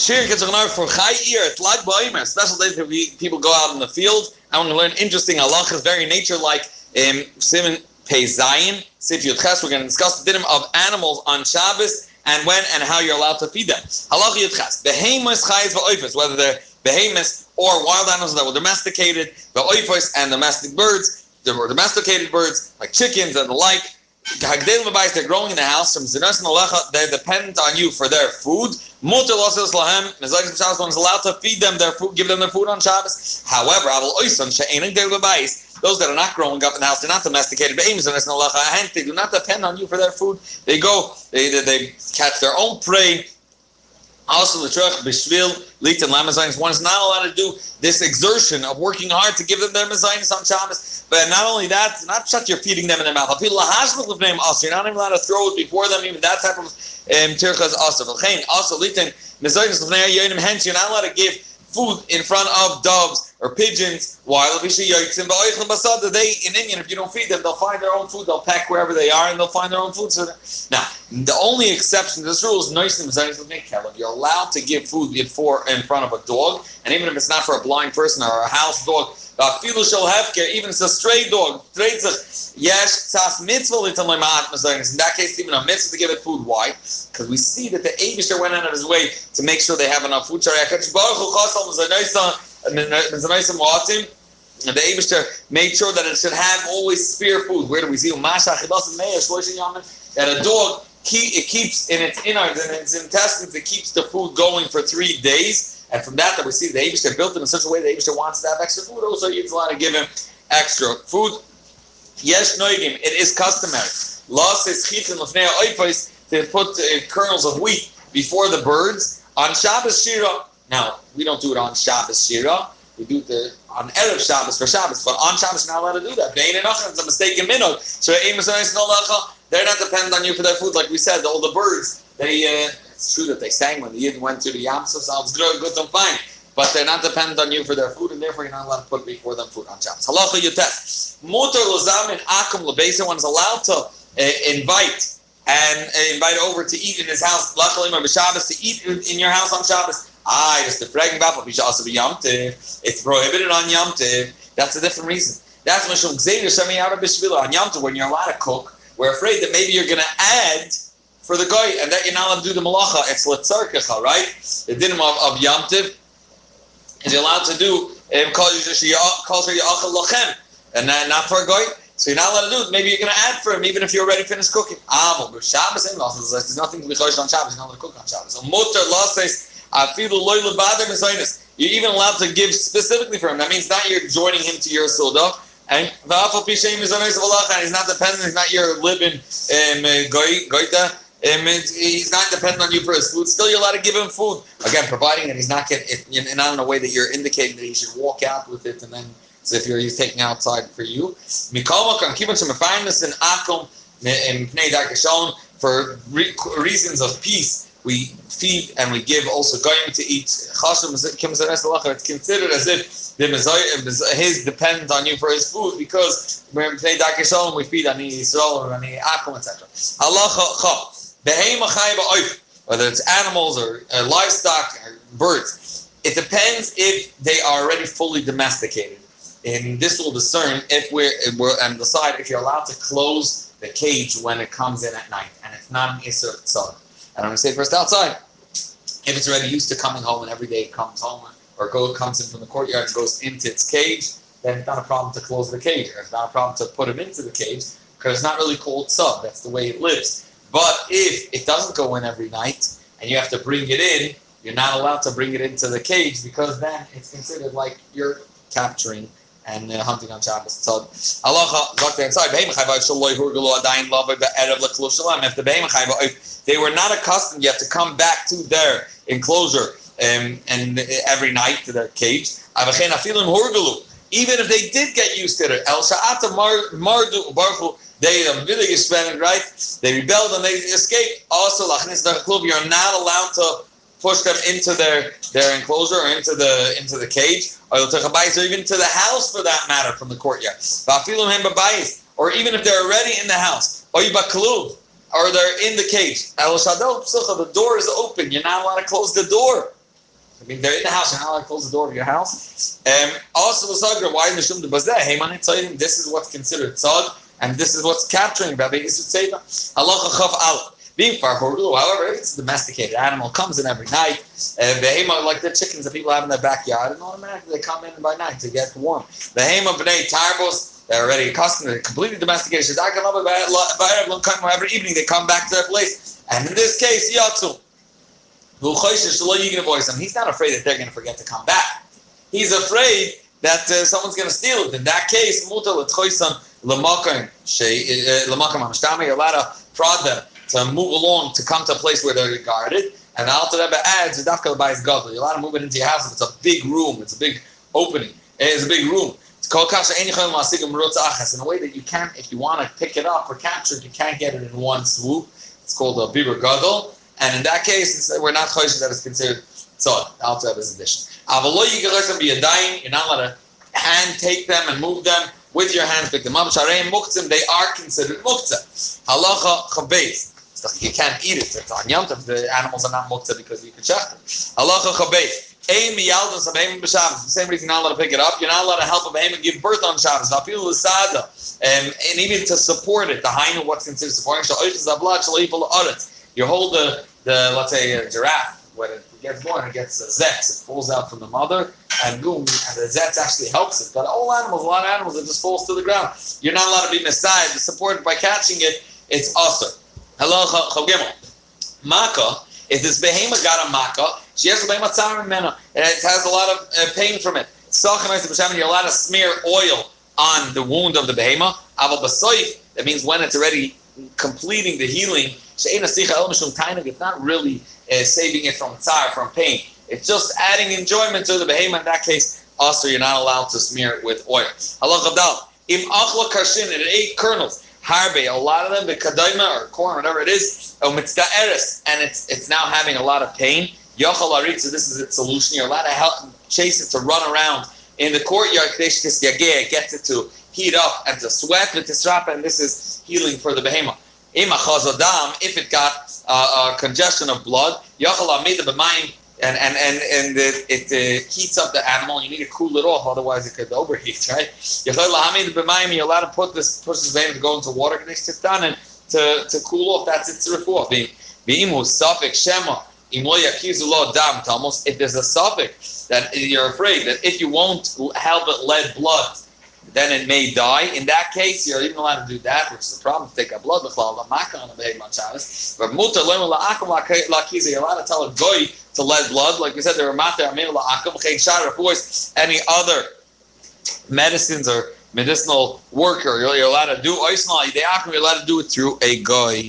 Shir gets for Chai Iyar, it's Lag Baomer, special days where people go out in the field. I want to learn interesting halachas, very nature-like. Um, Siman Pei Zayin, Ches, we're going to discuss the dinim of animals on Shabbos and when and how you're allowed to feed them. Halach Yud Ches, Behemoth Chayes V'oifes, whether they're behemoths or wild animals that were domesticated, the and domestic birds, were domesticated birds like chickens and the like. They're growing in the house from They're dependent on you for their food. One is allowed to feed them their food, give them their food on Shabbos. However, those that are not growing up in the house, they're not domesticated. They do not depend on you for their food. They go, they, they, they catch their own prey One is not allowed to do this exertion of working hard to give them their mazines on Shabbos. But not only that, not just you're feeding them in their mouth. You're not even allowed to throw it before them. Even that type of um, tircha is also. Also, you're not allowed to give food in front of doves or pigeons, while they in Indian, if you don't feed them, they'll find their own food. They'll pack wherever they are, and they'll find their own food. So now, the only exception to this rule is nice and You're allowed to give food in front of a dog, and even if it's not for a blind person or a house dog, even it's a stray dog, In that case, even a mitzvah to give it food. Why? Because we see that the Abishter went out of his way to make sure they have enough food. And the Abishter made sure that it should have always spare food. Where do we see that a dog it keeps in its innards and its intestines, it keeps the food going for three days. And from that, that we see the Abishter built him in such a way that Abishter wants to have extra food. Also, he's allowed to give him extra food. Yes, noigim, it is customary. Loss is to put uh, kernels of wheat before the birds on Shabbos Shira. Now, we don't do it on Shabbos Shira. We do it on Erev Shabbos for Shabbos, but on Shabbos you're not allowed to do that. Bein and it's a mistake in minhag. So they're not dependent on you for their food, like we said. All the birds, they uh, it's true that they sang when the Yidden went to the Yam sounds good, good and fine. But they're not dependent on you for their food, and therefore you're not allowed to put before them food on Shabbos. Halacha Yutet. Mutar lozamin akum lebesa. One is allowed to uh, invite and uh, invite over to eat in his house. Lachlim or Shabbos to eat in, in your house on Shabbos. Ah, just the fragging bapel bisha also be. It's prohibited on yamtiv. That's a different reason. That's mishum gzeir semi out of bishvila on yamtiv when you're allowed to cook. We're afraid that maybe you're going to add for the guy and that you're not allowed to do the malacha. It's letzarkecha, right? The dinim of, of yamtiv is you're allowed to do um, calls her lochem and not for a guy. So you're not allowed to do it. Maybe you're going to add for him even if you're already finished cooking. Ah, well, Shabbos there's nothing to be chosh on Shabbos. You're not allowed to cook on Shabbos. So mutter law says you're even allowed to give specifically for him. That means not you're joining him to your suda. And he's not dependent, he's not your living um, goita. Um, he's not dependent on you for his food. Still, you're allowed to give him food. Again, providing that he's not getting it, not in a way that you're indicating that he should walk out with it and then as if you're he's taking outside for you. Mikol keep some refinements in akum in pnei for reasons of peace we feed and we give also going to eat. It's considered as if the his depends on you for his food because when we play Dake Shalom, we feed Yisrael, Ani Akum, etc. Whether it's animals or uh, livestock or birds, it depends if they are already fully domesticated. And this will discern if we're, if we're and decide if you're allowed to close the cage when it comes in at night and it's not an Isser Tzad. And I'm going to say first outside. If it's already used to coming home and every day it comes home or go, comes in from the courtyard and goes into its cage, then it's not a problem to close the cage. Or it's not a problem to put him into the cage because it's not really called sub. That's the way it lives. But if it doesn't go in every night and you have to bring it in, you're not allowed to bring it into the cage because then it's considered like you're capturing and uh, hunting on Shabbos. So inside behem chayva hurgalo adayin shalom. If the behem chayva, they were not accustomed yet to come back to their enclosure um, and every night to their cage. Avachen afilim hurgalu. Even if they did get used to it, el sha'ata mardu baruchu. They um, really right? They rebelled and they escaped. Also, you're not allowed to push them into their, their enclosure or into the into the cage, or even to the house for that matter, from the courtyard. Or even if they're already in the house, or they're in the cage. The door is open. You're not allowed to close the door. I mean, they're in the house. You're not allowed to close the door of your house. Um, also, the. Why bazeh? Hey, man, This is what's considered tzad, and this is what's capturing Rabbi Yisud Seva. Being farhuru, however, if it's a domesticated animal, comes in every night. Uh, behema, like the chickens that people have in their backyard, and automatically they come in by night to get warm. Behema b'nei tarbos, they're already accustomed to completely domesticated. Every evening they come back to their place. And in this case, yatsu. He's not afraid that they're going to forget to come back. He's afraid that uh, someone's going to steal it. In that case, you're allowed to prod them to move along to come to a place where they're guarded. And the Alter Rebbe adds, "Dafka buys gadol." You're allowed to move it into your house it's a big room, it's a big opening, it's a big room. It's called kasha in a way that you can't, if you want to pick it up or capture it, you can't get it in one swoop. It's called a biber gadol, and in that case, we're not choish that is considered tzod. Alter Rebbe's addition. Avalo a dying. You're not allowed to hand take them and move them with your hands. Pick them up. Sharei muktzim. They are considered muktzah. Halacha chabeis. You can't eat it. It's on Yom Tov. The animals are not muktzah because you can check them. Halacha chabeis. Aim miyaldas of aim b'Shabbos. The same reason you're not allowed to pick it up. You're not allowed to help a behem give birth on Shabbos. Vafil l'sada. And, and even to support it, the hainu, what's considered supporting. You hold the, the let's say, a giraffe. When it gets born, it gets a zetz. It falls out from the mother, and boom, and the zetz actually helps it. But all animals, a lot of animals, it just falls to the ground. You're not allowed to be messiah, supported by catching it. It's usher. Hello, Chogimel. Maka, if this behemoth got a maka, she has a behemoth and it has a lot of uh, pain from it. You're allowed to smear oil on the wound of the behemoth. That means when it's already completing the healing, it's not really uh, saving it from tsar, from pain. It's just adding enjoyment to the behemoth. In that case, also you're not allowed to smear it with oil. Allah Im achla karshin, it ate kernels harbe, a lot of them, the kadaima or corn, whatever it is, oh, eris, and it's it's now having a lot of pain. Yochal aritza, this is its solution. You're allowed to help chase it to run around in the courtyard. It gets it to heat up and to sweat with the and this is healing for the behemoth. If it got uh, congestion of blood, yochal amida b'mayim and and and and it, it uh, heats up the animal. You need to cool it off, otherwise it could overheat, right? You're allowed to put this person's vein to go into water and to to cool off. That's its refuah. If there's a suffix that you're afraid that if you won't help it let blood then it may die. In that case, you're even allowed to do that, which is a problem take a blood. But lakiza, you're allowed to tell a goy to let blood. Like we said, there are matter amin la'akum chen shara. Of any other medicines or medicinal worker, you're, you're allowed to do oisnal, you're allowed to do it through a goy.